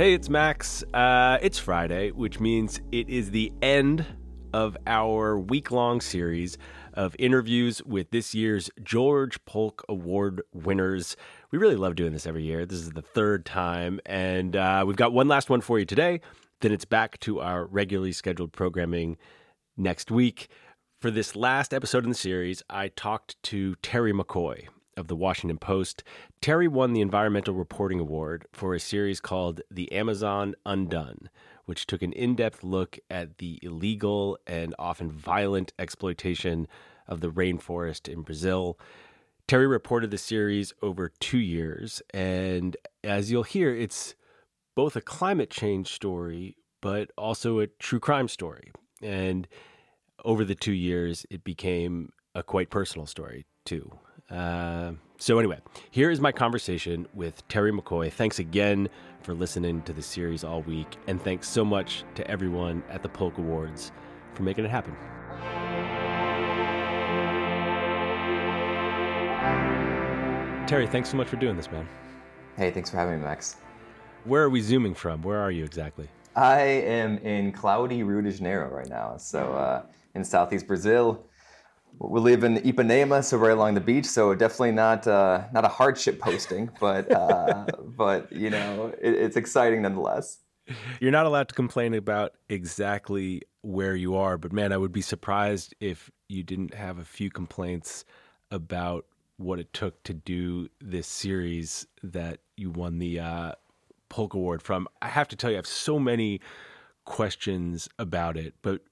Hey, it's Max. Uh, it's Friday, which means it is the end of our week long series of interviews with this year's George Polk Award winners. We really love doing this every year. This is the third time, and uh, we've got one last one for you today. Then it's back to our regularly scheduled programming next week. For this last episode in the series, I talked to Terry McCoy of the Washington Post. Terry won the Environmental Reporting Award for a series called The Amazon Undone, which took an in depth look at the illegal and often violent exploitation of the rainforest in Brazil. Terry reported the series over two years, and as you'll hear, it's both a climate change story, but also a true crime story. And over the two years, it became a quite personal story, too. Uh, so, anyway, here is my conversation with Terry McCoy. Thanks again for listening to the series all week. And thanks so much to everyone at the Polk Awards for making it happen. Terry, thanks so much for doing this, man. Hey, thanks for having me, Max. Where are we zooming from? Where are you exactly? I am in cloudy Rio de Janeiro right now. So, uh, in southeast Brazil, we live in Ipanema, so right along the beach. So definitely not uh, not a hardship posting, but uh, but you know it, it's exciting nonetheless. You're not allowed to complain about exactly where you are, but man, I would be surprised if you didn't have a few complaints about what it took to do this series that you won the uh, Polk Award from. I have to tell you, I have so many questions about it, but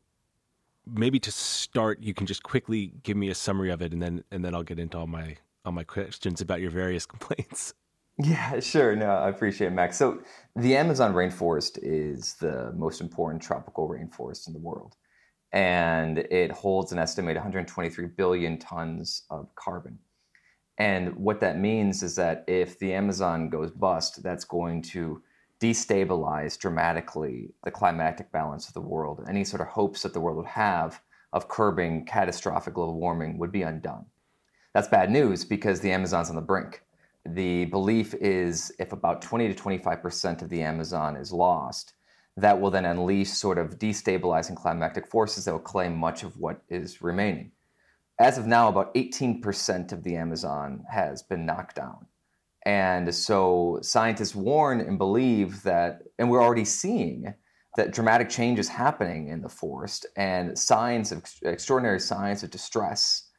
maybe to start, you can just quickly give me a summary of it, and then and then I'll get into all my all my questions about your various complaints. Yeah, sure. No, I appreciate it, Max. So the Amazon rainforest is the most important tropical rainforest in the world, and it holds an estimated 123 billion tons of carbon. And what that means is that if the Amazon goes bust, that's going to destabilize dramatically the climatic balance of the world. Any sort of hopes that the world would have of curbing catastrophic global warming would be undone. That's bad news because the Amazon's on the brink. The belief is if about 20 to 25% of the Amazon is lost, that will then unleash sort of destabilizing climatic forces that will claim much of what is remaining as of now, about 18% of the Amazon has been knocked down. And so scientists warn and believe that, and we're already seeing that dramatic change is happening in the forest and signs of extraordinary signs of distress.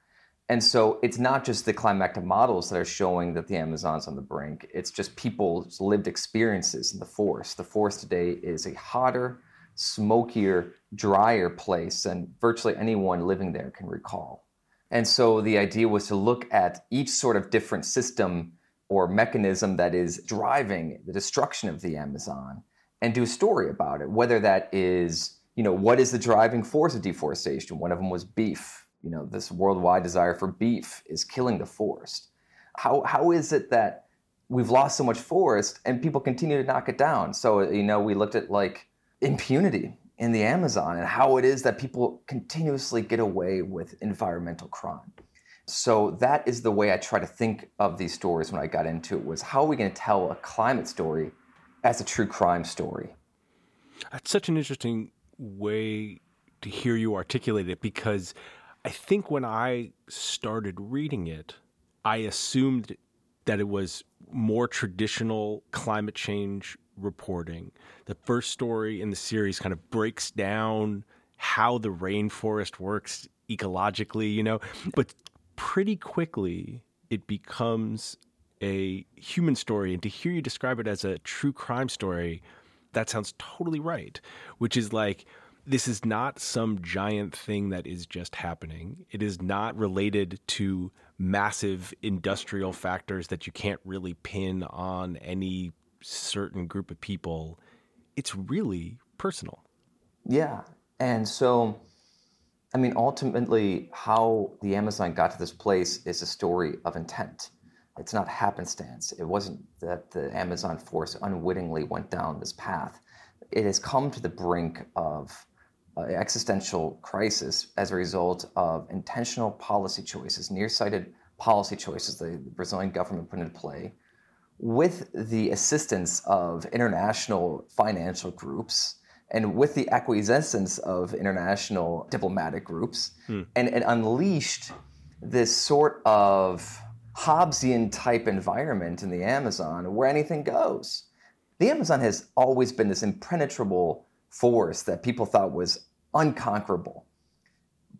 And so it's not just the climactic models that are showing that the Amazon's on the brink, it's just people's lived experiences in the forest. The forest today is a hotter, smokier, drier place than virtually anyone living there can recall. And so the idea was to look at each sort of different system or mechanism that is driving the destruction of the Amazon and do a story about it, whether that is, you know, what is the driving force of deforestation? One of them was beef. You know, this worldwide desire for beef is killing the forest. How, how is it that we've lost so much forest and people continue to knock it down? So, you know, we looked at like impunity in the Amazon and how it is that people continuously get away with environmental crime. So that is the way I try to think of these stories when I got into it was how are we going to tell a climate story as a true crime story? That's such an interesting way to hear you articulate it because I think when I started reading it, I assumed that it was more traditional climate change reporting. The first story in the series kind of breaks down how the rainforest works ecologically, you know, but pretty quickly it becomes a human story. And to hear you describe it as a true crime story, that sounds totally right, which is like, this is not some giant thing that is just happening. It is not related to massive industrial factors that you can't really pin on any certain group of people, it's really personal. Yeah. And so, I mean, ultimately, how the Amazon got to this place is a story of intent. It's not happenstance. It wasn't that the Amazon force unwittingly went down this path. It has come to the brink of uh, existential crisis as a result of intentional policy choices, nearsighted policy choices the Brazilian government put into play, with the assistance of international financial groups and with the acquiescence of international diplomatic groups hmm. and, and unleashed this sort of Hobbesian type environment in the Amazon where anything goes. The Amazon has always been this impenetrable forest that people thought was unconquerable.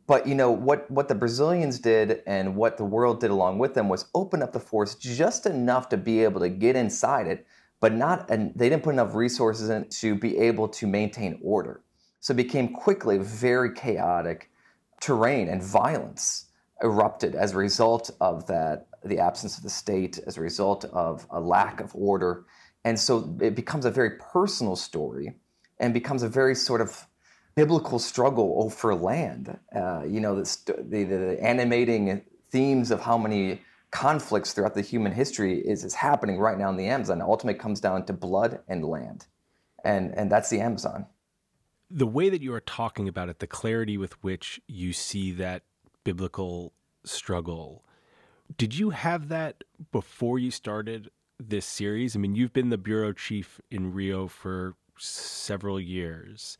But you know what what the Brazilians did and what the world did along with them was open up the forest just enough to be able to get inside it, but not and they didn't put enough resources in to be able to maintain order. So it became quickly very chaotic terrain and violence erupted as a result of that the absence of the state, as a result of a lack of order. And so it becomes a very personal story and becomes a very sort of biblical struggle for land. Uh, you know, the, the, the, animating themes of how many conflicts throughout the human history is, is happening right now in the Amazon. Ultimately comes down to blood and land. And, and that's the Amazon. The way that you are talking about it, the clarity with which you see that biblical struggle, did you have that before you started this series? I mean, you've been the bureau chief in Rio for several years.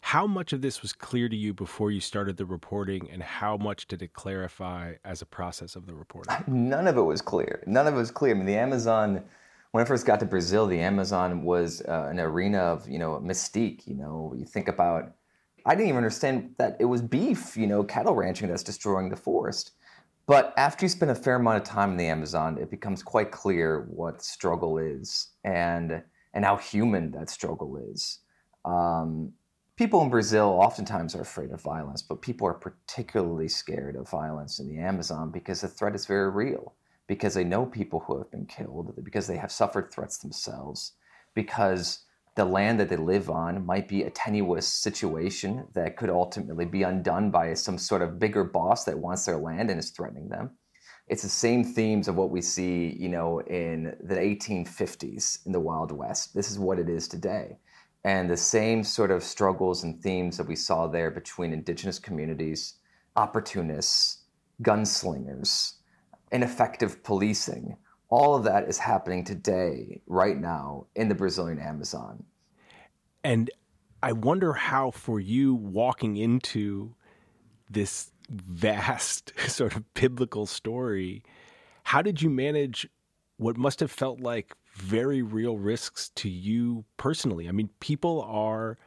How much of this was clear to you before you started the reporting, and how much did it clarify as a process of the reporting? None of it was clear. None of it was clear. I mean, the Amazon, when I first got to Brazil, the Amazon was uh, an arena of, you know, mystique. You know, you think about, I didn't even understand that it was beef, you know, cattle ranching that's destroying the forest. But after you spend a fair amount of time in the Amazon, it becomes quite clear what struggle is and and how human that struggle is. Um, people in Brazil oftentimes are afraid of violence, but people are particularly scared of violence in the Amazon because the threat is very real. Because they know people who have been killed, because they have suffered threats themselves, because the land that they live on might be a tenuous situation that could ultimately be undone by some sort of bigger boss that wants their land and is threatening them. It's the same themes of what we see, you know, in the 1850s in the Wild West. This is what it is today. And the same sort of struggles and themes that we saw there between indigenous communities, opportunists, gunslingers, ineffective policing, all of that is happening today, right now, in the Brazilian Amazon. And I wonder how, for you walking into this vast sort of biblical story, how did you manage what must have felt like very real risks to you personally? I mean, people are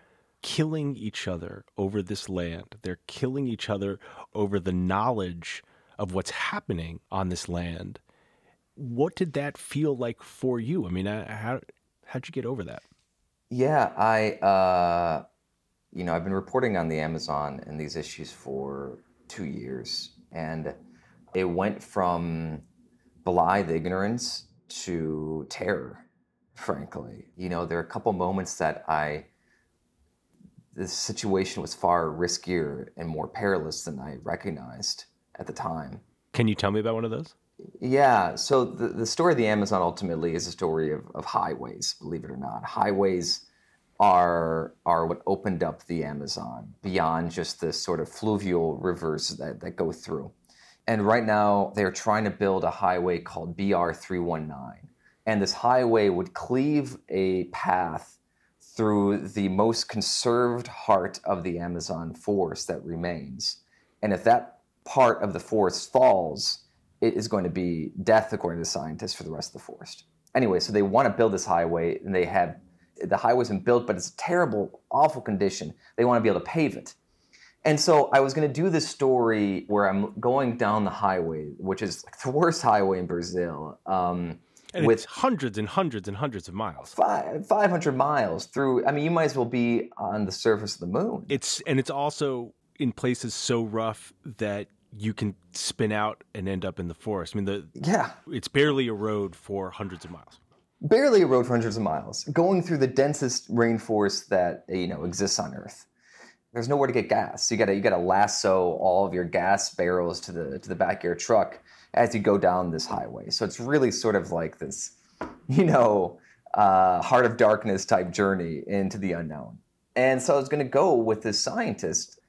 killing each other over this land, they're killing each other over the knowledge of what's happening on this land what did that feel like for you? I mean, uh, how how'd you get over that? Yeah, I uh, you know I've been reporting on the Amazon and these issues for two years, and it went from blithe ignorance to terror. Frankly, you know, there are a couple moments that I the situation was far riskier and more perilous than I recognized at the time. Can you tell me about one of those? Yeah. So the, the story of the Amazon ultimately is a story of, of highways, believe it or not. Highways are are what opened up the Amazon beyond just the sort of fluvial rivers that, that go through. And right now they're trying to build a highway called BR 319. And this highway would cleave a path through the most conserved heart of the Amazon forest that remains. And if that part of the forest falls, it is going to be death, according to scientists, for the rest of the forest. Anyway, so they want to build this highway, and they have the highway's been built, but it's a terrible, awful condition. They want to be able to pave it. And so I was going to do this story where I'm going down the highway, which is like the worst highway in Brazil. Um, and with hundreds and hundreds and hundreds of miles. Five, 500 miles through. I mean, you might as well be on the surface of the moon. It's and it's also in places so rough that you can spin out and end up in the forest. I mean, the yeah, it's barely a road for hundreds of miles. Barely a road for hundreds of miles, going through the densest rainforest that you know exists on Earth. There's nowhere to get gas. You gotta you gotta lasso all of your gas barrels to the to the back of your truck as you go down this highway. So it's really sort of like this, you know, uh, heart of darkness type journey into the unknown. And so I was to go with this scientist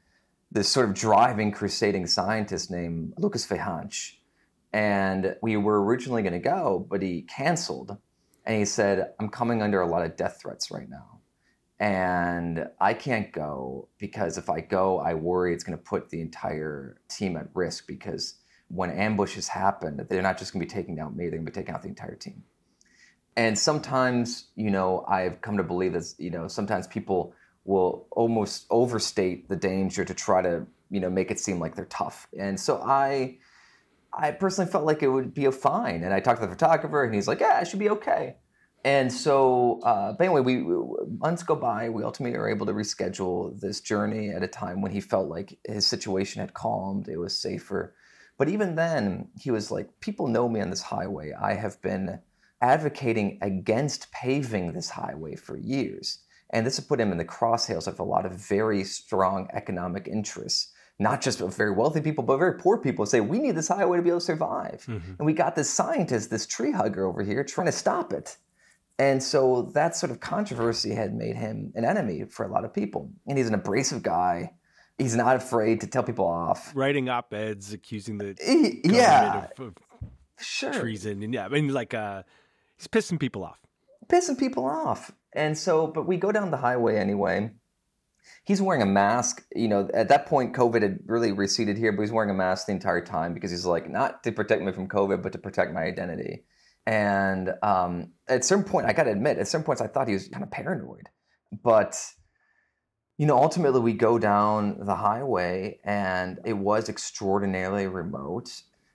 this sort of driving, crusading scientist named Lucas Ferrante. And we were originally to go, but he canceled And he said, I'm coming under a lot of death threats right now. And I can't go because if I go, I worry it's going to put the entire team at risk because when ambushes happen, they're not just going to be taking out me, they're going to be taking out the entire team. And sometimes, you know, I've come to believe that, you know, sometimes people will almost overstate the danger to try to, you know, make it seem like they're tough. And so I, I personally felt like it would be fine. And I talked to the photographer, and he's like, "Yeah, it should be okay." And so, uh, but anyway, we months go by. We ultimately are able to reschedule this journey at a time when he felt like his situation had calmed. It was safer. But even then, he was like, "People know me on this highway. I have been advocating against paving this highway for years." And this has put him in the crosshairs of a lot of very strong economic interests not just of very wealthy people, but very poor people say, we need this highway to be able to survive. Mm-hmm. And we got this scientist, this tree hugger over here trying to stop it. And so that sort of controversy had made him an enemy for a lot of people. And he's an abrasive guy. He's not afraid to tell people off. Writing op eds accusing the he, yeah, of, of sure. treason. And yeah, I mean, like, uh, he's pissing people off. Pissing people off. And so, but we go down the highway anyway he's wearing a mask. You know, at that point, COVID had really receded here, but he's wearing a mask the entire time because he's like, not to protect me from COVID, but to protect my identity. And um, at some point, I got to admit, at some points, I thought he was kind of paranoid. But you know, ultimately, we go down the highway, and it was extraordinarily remote.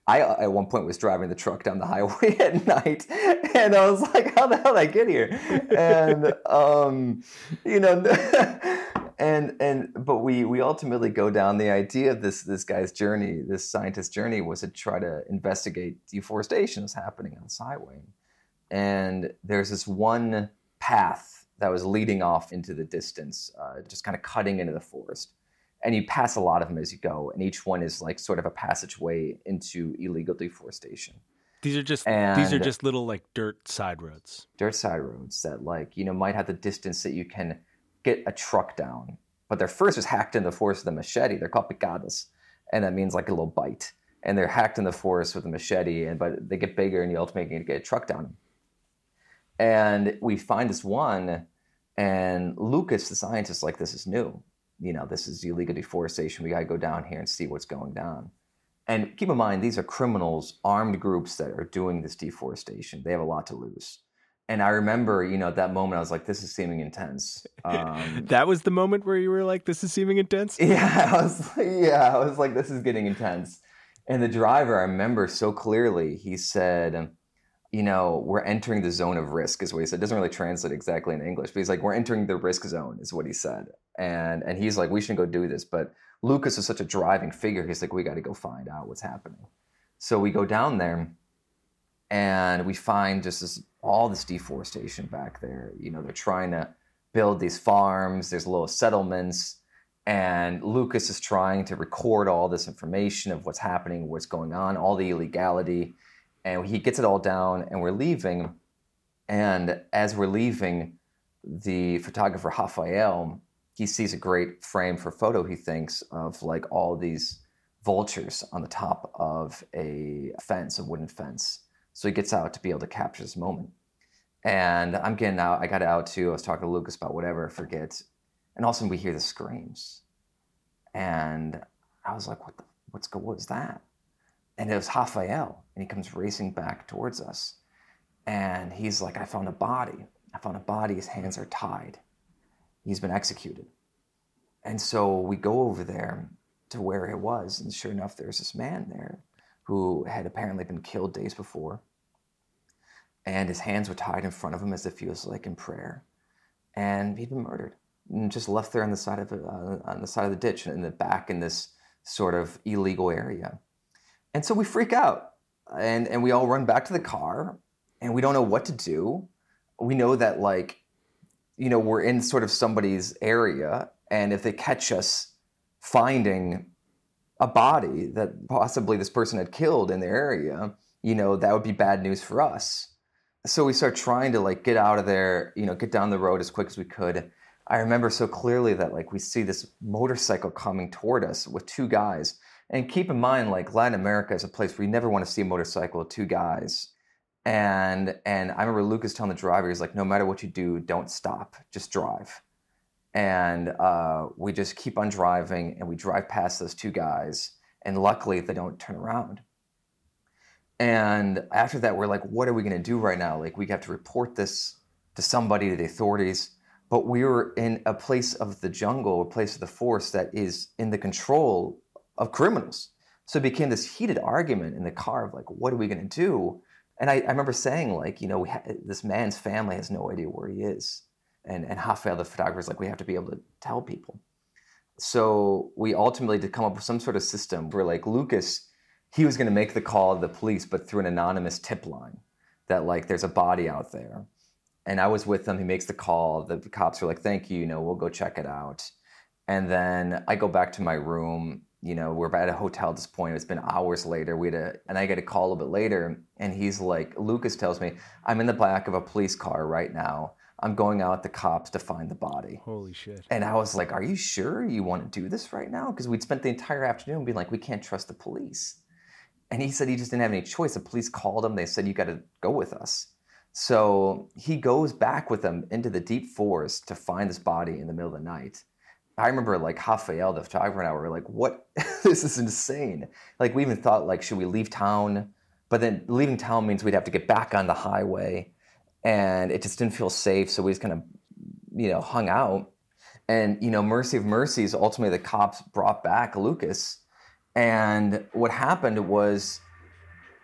I at one point was driving the truck down the highway at night, and I was like, "How the hell did I get here?" And um, you know, and and but we we ultimately go down the idea of this this guy's journey, this scientist's journey, was to try to investigate deforestation that's happening on highway. And there's this one path that was leading off into the distance, uh, just kind of cutting into the forest. And you pass a lot of them as you go, and each one is like sort of a passageway into illegal deforestation. These are just and these are just little like dirt side roads. Dirt side roads that like you know might have the distance that you can get a truck down. But their first is hacked in the forest with a machete. They're called picadas, and that means like a little bite. And they're hacked in the forest with a machete, and but they get bigger, and you ultimately get a truck down. And we find this one, and Lucas, the scientist, like this is new. You know, this is illegal deforestation. We got to go down here and see what's going down. And keep in mind, these are criminals, armed groups that are doing this deforestation. They have a lot to lose and I remember, you know, at that moment, I was like, "This is seeming intense." Um, that was the moment where you were like, "This is seeming intense." Yeah, I was. Like, yeah, I was like, "This is getting intense." And the driver, I remember so clearly. He said, "You know, we're entering the zone of risk," is what he said. It doesn't really translate exactly in English, but he's like, "We're entering the risk zone," is what he said. And and he's like, "We shouldn't go do this," but Lucas is such a driving figure. He's like, "We got to go find out what's happening." So we go down there and we find just this, all this deforestation back there. You know, they're trying to build these farms. There's little settlements, and Lucas is trying to record all this information of what's happening, what's going on, all the illegality, and he gets it all down. And we're leaving, and as we're leaving, the photographer Rafael he sees a great frame for photo. He thinks of like all these vultures on the top of a fence, a wooden fence so he gets out to be able to capture this moment. And I'm getting out. I got out too. I was talking to Lucas about whatever, I forget. And all of a sudden we hear the screams. And I was like, what the, what's what was that? And it was Rafael. And he comes racing back towards us. And he's like, I found a body. I found a body. His hands are tied. He's been executed. And so we go over there to where it was. And sure enough, there's this man there who had apparently been killed days before and his hands were tied in front of him as if he was like in prayer, and he'd been murdered and just left there on the side of uh, on the side of the ditch in the back in this sort of illegal area, and so we freak out and and we all run back to the car and we don't know what to do. We know that like you know we're in sort of somebody's area, and if they catch us finding a body that possibly this person had killed in their area, you know, that would be bad news for us so we start trying to like get out of there, you know, get down the road as quick as we could. I remember so clearly that like we see this motorcycle coming toward us with two guys. And keep in mind, like Latin America is a place where you never want to see a motorcycle with two guys. And and I remember Lucas telling the driver, he's like, no matter what you do, don't stop, just drive. And uh, we just keep on driving, and we drive past those two guys, and luckily they don't turn around. And after that, we're like, what are we going to do right now? Like, we have to report this to somebody, to the authorities. But we were in a place of the jungle, a place of the forest that is in the control of criminals. So it became this heated argument in the car of like, what are we going to do? And I, I, remember saying, like, you know, ha- this man's family has no idea where he is. And, and Rafael, the photographer, is like, we have to be able to tell people. So we ultimately did come up with some sort of system where, like, Lucas, he was going to make the call to the police, but through an anonymous tip line that, like, there's a body out there. And I was with him. He makes the call. The cops are like, thank you, you know, we'll go check it out. And then I go back to my room you know, we're at a hotel at this point. It's been hours later. We had a, and I get a call a bit later, and he's like, Lucas tells me, I'm in the back of a police car right now. I'm going out the cops to find the body. Holy shit. And I was like, Are you sure you want to do this right now? Because we'd spent the entire afternoon being like, We can't trust the police. And he said he just didn't have any choice. The police called him. They said, You got to go with us. So he goes back with them into the deep forest to find this body in the middle of the night. I remember like Rafael, the photographer, and I were like, "What? this is insane!" Like we even thought, like, should we leave town? But then leaving town means we'd have to get back on the highway, and it just didn't feel safe. So we just kind of, you know, hung out. And you know, mercy of mercies, ultimately the cops brought back Lucas. And what happened was,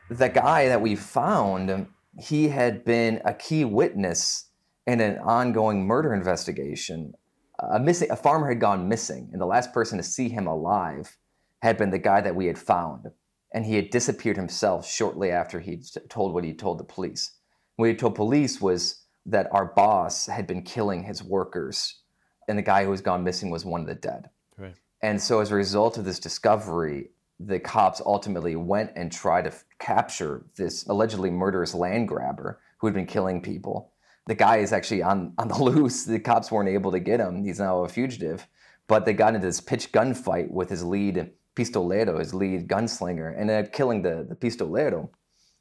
the guy that we found, he had been a key witness in an ongoing murder investigation a missing a farmer had gone missing, and the last person to see him alive had been the guy that we had found, and he had disappeared himself shortly after he told what he told the police. What he told police was that our boss had been killing his workers, and the guy who was gone missing was one of the dead. Right. And so, as a result of this discovery, the cops ultimately went and tried to f- capture this allegedly murderous land grabber who had been killing people the guy is actually on, on the loose. The cops weren't able to get him. He's now a fugitive. But they got into this pitched gunfight with his lead pistolero, his lead gunslinger, and ended up killing the, the pistolero.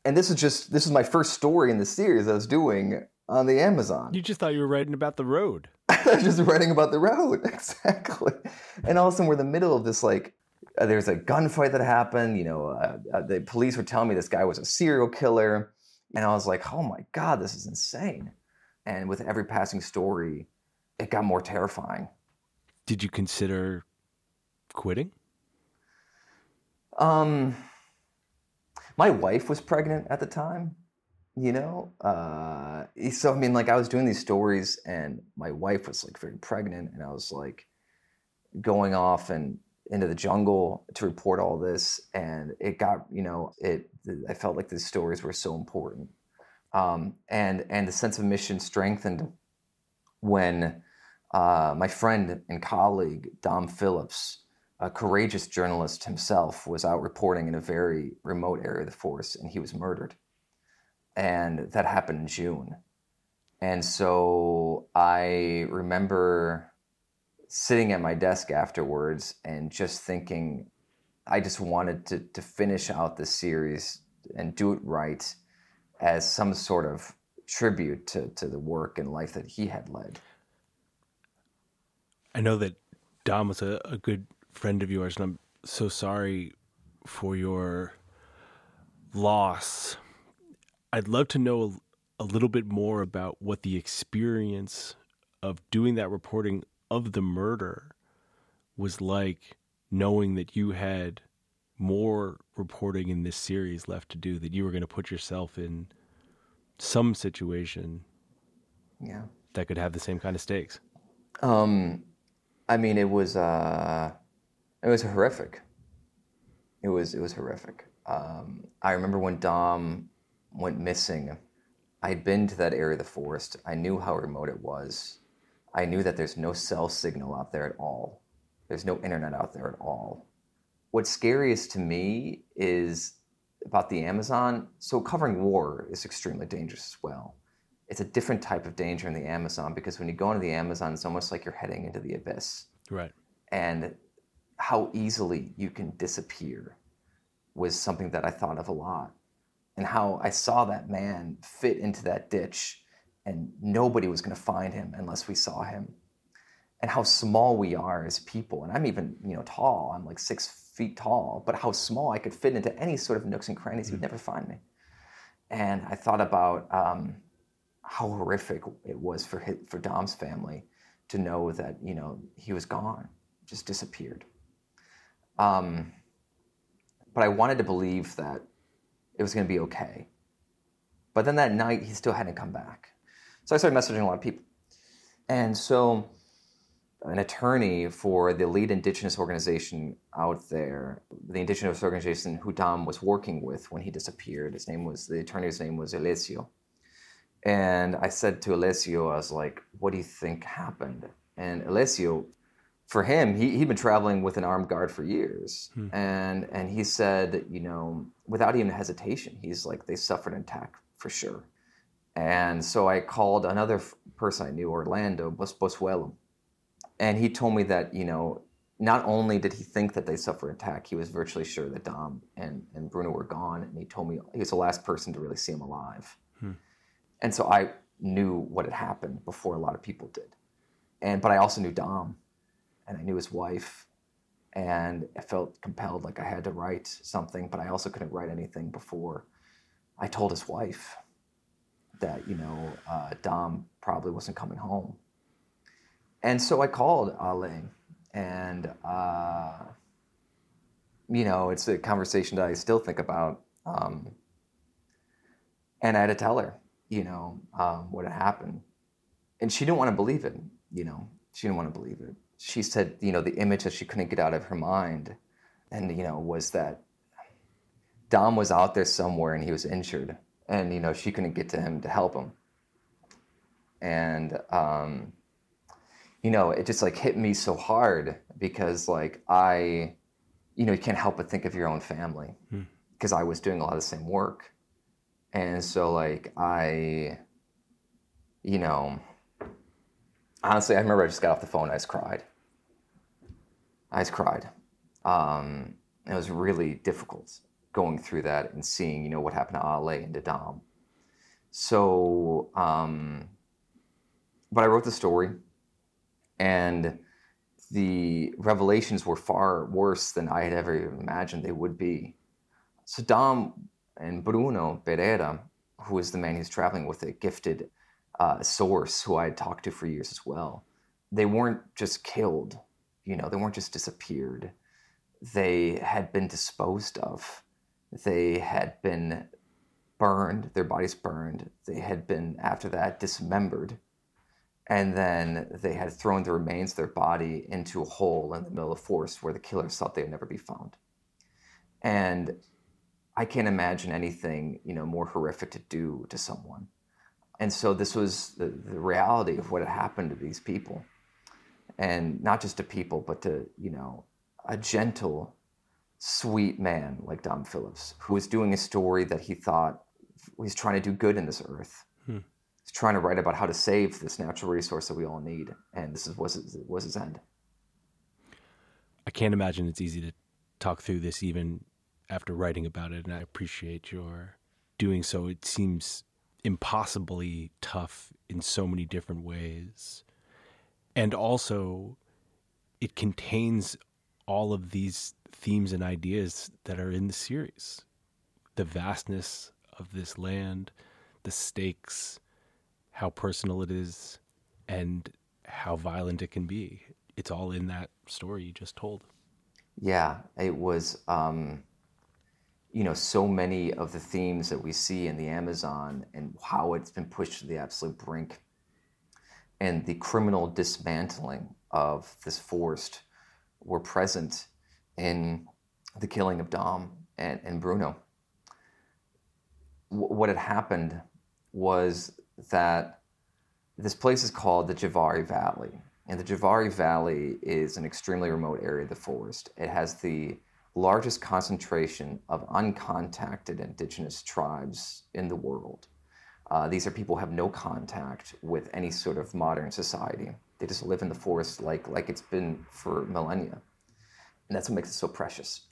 And this is just this is my first story in the series I was doing on the Amazon. You just thought you were writing about the road. I was just writing about the road, exactly. And all of a sudden, we're in the middle of this like uh, there's a gunfight that happened. You know, uh, uh, the police were telling me this guy was a serial killer, and I was like, oh my god, this is insane. And with every passing story, it got more terrifying. Did you consider quitting? Um, my wife was pregnant at the time, you know. Uh, so I mean, like I was doing these stories, and my wife was like very pregnant, and I was like going off and into the jungle to report all this, and it got, you know, it. I felt like these stories were so important um, and and the sense of mission strengthened when uh, my friend and colleague Dom Phillips, a courageous journalist himself, was out reporting in a very remote area of the forest, and he was murdered. And that happened in June. And so I remember sitting at my desk afterwards and just thinking, I just wanted to, to finish out the series and do it right as some sort of tribute to, to the work and life that he had led. I know that Dom was a, a good friend of yours, and I'm so sorry for your loss. I'd love to know a, a little bit more about what the experience of doing that reporting of the murder was like, knowing that you had more reporting in this series left to do that you were going to put yourself in some situation yeah. that could have the same kind of stakes. Um i mean it was uh it was horrific. It was it was horrific. Um i remember when dom went missing i'd been to that area of the forest i knew how remote it was i knew that there's no cell signal out there at all there's no internet out there at all what's scariest to me is about the Amazon. So covering war is extremely dangerous as well. It's a different type of danger in the Amazon because when you go into the Amazon, it's almost like you're heading into the abyss. Right. And how easily you can disappear was something that I thought of a lot. And how I saw that man fit into that ditch and nobody was going to find him unless we saw him. And how small we are as people. And I'm even, you know, tall. I'm like six feet tall, but how small I could fit into any sort of nooks and crannies. You'd mm. never find me. And I thought about um, how horrific it was for his, for Dom's family to know that you know he was gone, just disappeared. Um, but I wanted to believe that it was going to be okay. But then that night, he still hadn't come back. So I started messaging a lot of people. And so an attorney for the lead indigenous organization out there, the indigenous organization who Dom was working with when he disappeared, his name was, the attorney's name was Eliesio. And I said to Eliesio, I was like, what do you think happened? And Eliesio, for him, he, he'd been traveling with an armed guard for years. Hmm. And, and he said, you know, without even hesitation, he's like, they suffered an attack for sure. And so I called another person I knew, Orlando Possuelo. And he told me that, you know, not only did he think that they suffered an attack, he was virtually sure that Dom and, and Bruno were gone. And he told me he was the last person to really see him alive. Hmm. And so I knew what had happened before a lot of people did. And but I also knew Dom and I knew his wife and I felt compelled like I had to write something, but I also couldn't write anything before I told his wife that, you know, uh, Dom probably wasn't coming home. And so I called Ale and uh, you know, it's a conversation that I still think about. Um, and I had to tell her, you know, um, what had happened. And she didn't want to believe it, you know, she didn't want to believe it. She said, you know, the image that she couldn't get out of her mind, and, you know, was that Dom was out there somewhere and he was injured, and, you know, she couldn't get to him to help him. And, um, you know, it just like hit me so hard because, like, I, you know, you can't help but think of your own family because hmm. I was doing a lot of the same work and so, like, I, you know, honestly, I remember I just got off the phone. I just cried. I just cried. Um, it was really difficult going through that and seeing, you know, what happened to Ale and to Dom. So, um, but I wrote the story, and the revelations were far worse than I had ever imagined they would be. So Dom and Bruno Pereira, who is the man he's traveling with, a gifted uh, source who I had talked to for years as well, they weren't just killed, you know, they weren't just disappeared. They had been disposed of. They had been burned, their bodies burned. They had been, after that, dismembered. And then they had thrown the remains of their body into a hole in the middle of the forest where the killers thought they would never be found. And I can't imagine anything you know more horrific to do to someone. And so this was the, the reality of what had happened to these people, and not just to people, but to you know a gentle, sweet man like Dom Phillips, who was doing a story that he thought he's trying to do good in this earth. Hmm. He's trying to write about how to save this natural resource that we all need, and this is, was his, was his end. I can't imagine it's easy to talk through this even after writing about it, and I appreciate your doing so. It seems impossibly tough in so many different ways. And also, it contains all of these themes and ideas that are in the series the vastness of this land, the stakes, how personal it is, and how violent it can be. It's all in that story you just told. Yeah, it was. Um you know so many of the themes that we see in the Amazon and how it's been pushed to the absolute brink, and the criminal dismantling of this forest were present in the killing of Dom and, and Bruno. W- what had happened was that this place is called the Javari Valley. And the Javari Valley is an extremely remote area of the forest. It has the largest concentration of uncontacted indigenous tribes in the world. Uh, these are people who have no contact with any sort of modern society. They just live in the forest like, like it's been for millennia. And that's what makes it so precious.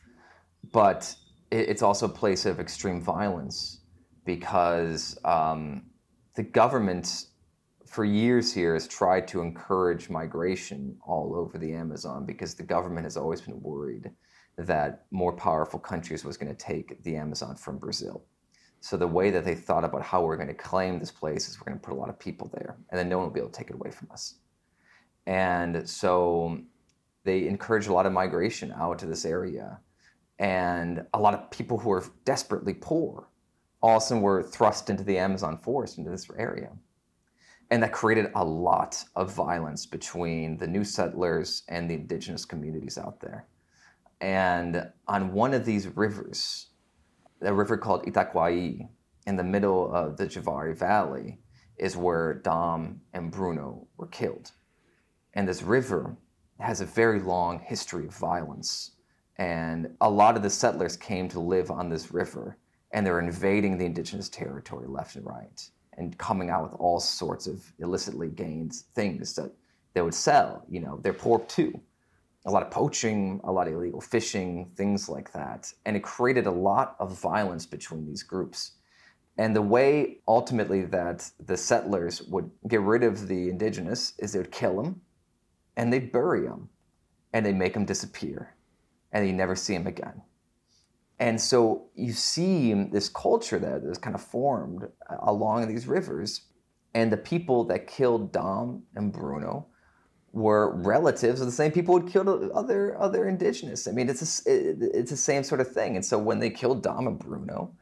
But it, it's also a place of extreme violence because um, the government for years here has tried to encourage migration all over the Amazon because the government has always been worried that more powerful countries was going to take the Amazon from Brazil. So the way that they thought about how we're going to claim this place is we're going to put a lot of people there, and then no one will be able to take it away from us. And so they encouraged a lot of migration out to this area, and a lot of people who were desperately poor all of a sudden were thrust into the Amazon forest, into this area. And that created a lot of violence between the new settlers and the indigenous communities out there. And on one of these rivers, a river called Itaquai, in the middle of the Javari Valley, is where Dom and Bruno were killed. And this river has a very long history of violence. And a lot of the settlers came to live on this river and they're invading the indigenous territory left and right and coming out with all sorts of illicitly gained things that they would sell. You know, they're poor too. A lot of poaching, a lot of illegal fishing, things like that. And it created a lot of violence between these groups. And the way ultimately that the settlers would get rid of the indigenous is they would kill them and they'd bury them and they'd make them disappear and you never see them again. And so you see this culture that is kind of formed uh, along these rivers. And the people that killed Dom and Bruno were relatives of the same people who killed other other indigenous. I mean, it's a, it's the same sort of thing. And so when they killed Dom and Bruno,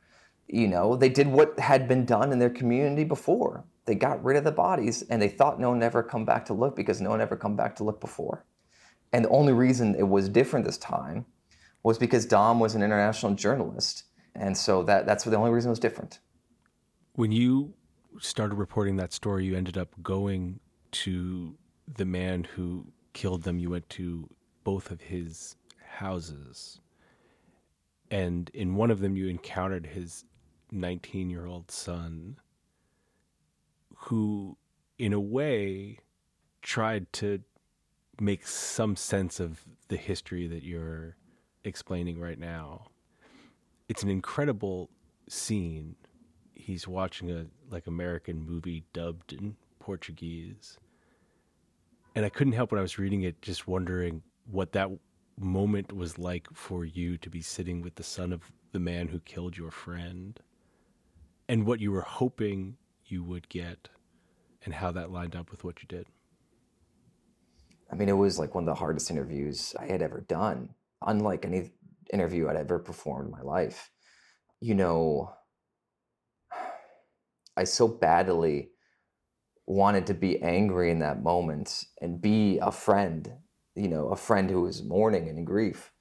you know, they did what had been done in their community before. They got rid of the bodies, and they thought no one ever come back to look because no one ever come back to look before. And the only reason it was different this time was because Dom was an international journalist. And so that, that's the only reason it was different. When you started reporting that story, you ended up going to the man who killed them. You went to both of his houses. And in one of them, you encountered his 19 year old son, who, in a way, tried to make some sense of the history that you're explaining right now. It's an incredible scene. He's watching a like American movie dubbed in Portuguese. And I couldn't help when I was reading it just wondering what that moment was like for you to be sitting with the son of the man who killed your friend and what you were hoping you would get and how that lined up with what you did. I mean, it was like one of the hardest interviews I had ever done unlike any interview I'd ever performed in my life. You know, I so badly wanted to be angry in that moment and be a friend, you know, a friend who was mourning and in grief.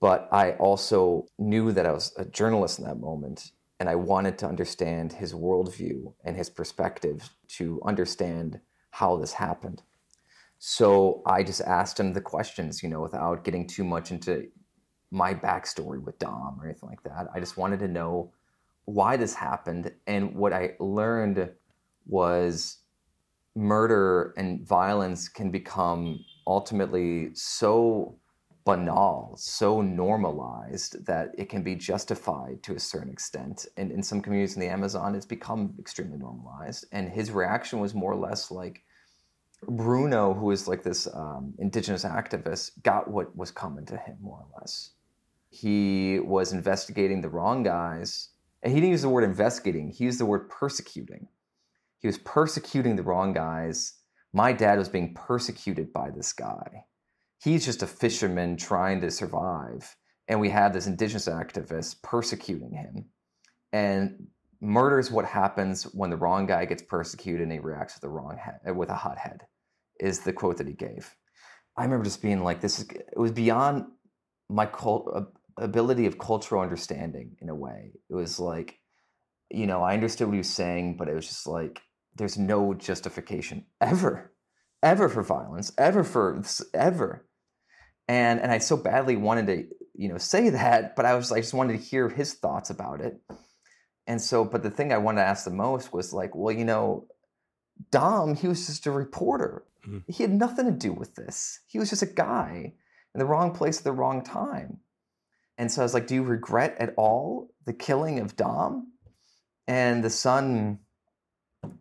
But I also knew that I was a journalist in that moment and I wanted to understand his worldview and his perspective to understand how this happened. So I just asked him the questions, you know, without getting too much into my backstory with Dom or anything like that. I just wanted to know why this happened. And what I learned was murder and violence can become ultimately so banal, so normalized that it can be justified to a certain extent. And in some communities in the Amazon, it's become extremely normalized. And his reaction was more or less like, Bruno, who is like this um, indigenous activist, got what was coming to him more or less. He was investigating the wrong guys, and he didn't use the word investigating. He used the word persecuting. He was persecuting the wrong guys. My dad was being persecuted by this guy. He's just a fisherman trying to survive, and we have this indigenous activist persecuting him. And murder is what happens when the wrong guy gets persecuted and he reacts with the wrong head, uh, with a hot head is the quote that he gave. I remember just being like, this is, it was beyond my cult, uh, ability of cultural understanding in a way. It was like, you know, I understood what he was saying, but it was just like, there's no justification ever, ever for violence, ever for, ever. And, and I so badly wanted to, you know, say that, but I was, I just wanted to hear his thoughts about it. And so, but the thing I wanted to ask the most was like, well, you know, Dom, he was just a reporter. Mm-hmm. He had nothing to do with this. He was just a guy in the wrong place at the wrong time. And so I was like, Do you regret at all the killing of Dom? And the son,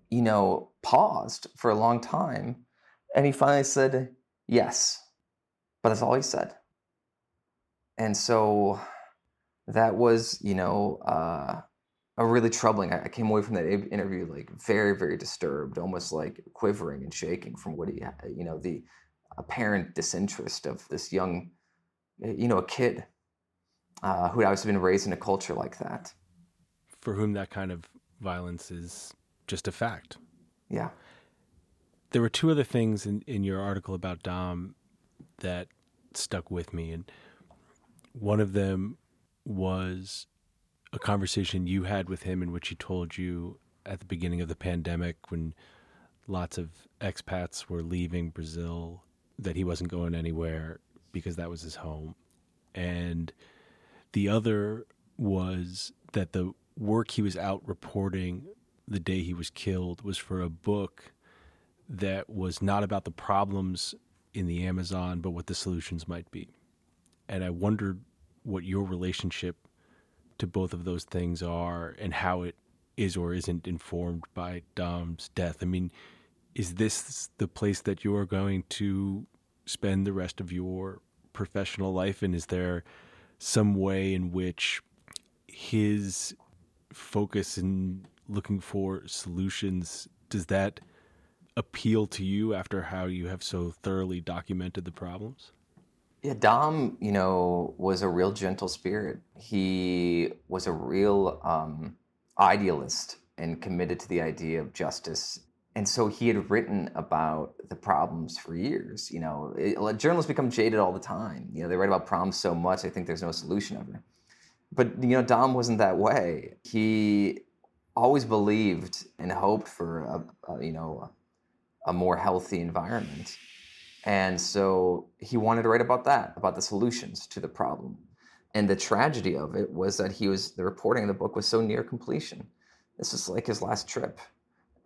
you know, paused for a long time. And he finally said, Yes. But that's all he said. And so that was, you know, uh, a really troubling. I came away from that interview like very, very disturbed, almost like quivering and shaking from what he, you know, the apparent disinterest of this young, you know, a kid uh, who had obviously been raised in a culture like that. For whom that kind of violence is just a fact. Yeah. There were two other things in, in your article about Dom that stuck with me. And one of them was a conversation you had with him in which he told you at the beginning of the pandemic when lots of expats were leaving Brazil that he wasn't going anywhere because that was his home. And the other was that the work he was out reporting the day he was killed was for a book that was not about the problems in the Amazon, but what the solutions might be. And I wondered what your relationship to both of those things are and how it is or isn't informed by Dom's death. I mean, is this the place that you are going to spend the rest of your professional life? And is there some way in which his focus in looking for solutions does that appeal to you after how you have so thoroughly documented the problems? Yeah, Dom, you know, was a real gentle spirit. He was a real um, idealist and committed to the idea of justice. And so he had written about the problems for years. You know, it, journalists become jaded all the time. You know, they write about problems so much, they think there's no solution ever. But, you know, Dom wasn't that way. He always believed and hoped for, a, a you know, a more healthy environment. And so he wanted to write about that, about the solutions to the problem. And the tragedy of it was that he was, the reporting of the book was so near completion. This was like his last trip.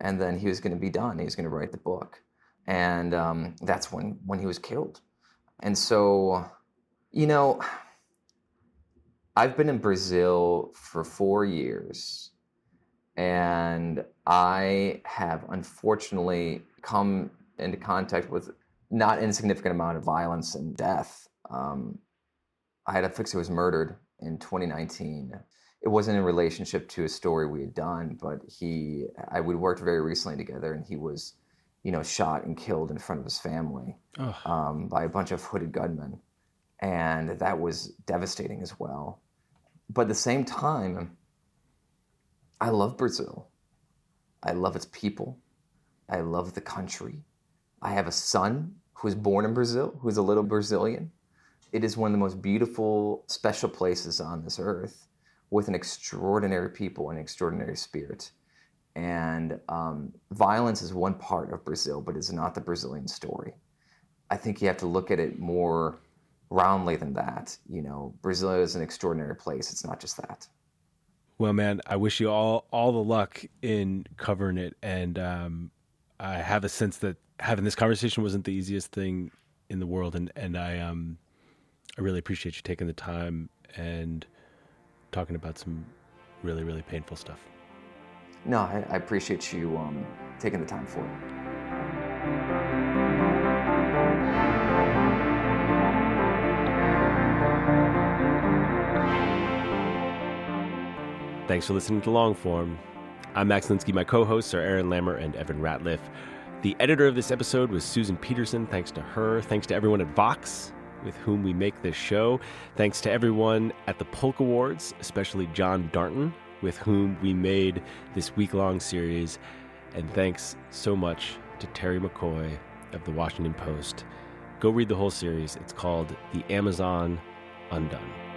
And then he was going to be done. He was going to write the book. And um, that's when, when he was killed. And so, you know, I've been in Brazil for four years. And I have unfortunately come into contact with not insignificant amount of violence and death. Um, I had a fixer who was murdered in 2019. It wasn't in relationship to a story we had done, but he, I, we worked very recently together, and he was, you know, shot and killed in front of his family um, by a bunch of hooded gunmen, and that was devastating as well. But at the same time, I love Brazil. I love its people. I love the country. I have a son who was born in Brazil, who's a little Brazilian. It is one of the most beautiful, special places on this earth with an extraordinary people and an extraordinary spirit. And um, violence is one part of Brazil, but it's not the Brazilian story. I think you have to look at it more roundly than that. You know, Brazil is an extraordinary place. It's not just that. Well, man, I wish you all all the luck in covering it, and um, I have a sense that having this conversation wasn't the easiest thing in the world, and and I um I really appreciate you taking the time and talking about some really really painful stuff. No, I, I appreciate you um, taking the time for it. Thanks for listening to Longform. I'm Max Linsky. My co hosts are Aaron Lammer and Evan Ratliff. The editor of this episode was Susan Peterson. Thanks to her. Thanks to everyone at Vox with whom we make this show. Thanks to everyone at the Polk Awards, especially John Darnton, with whom we made this week long series. And thanks so much to Terry McCoy of the Washington Post. Go read the whole series. It's called The Amazon Undone.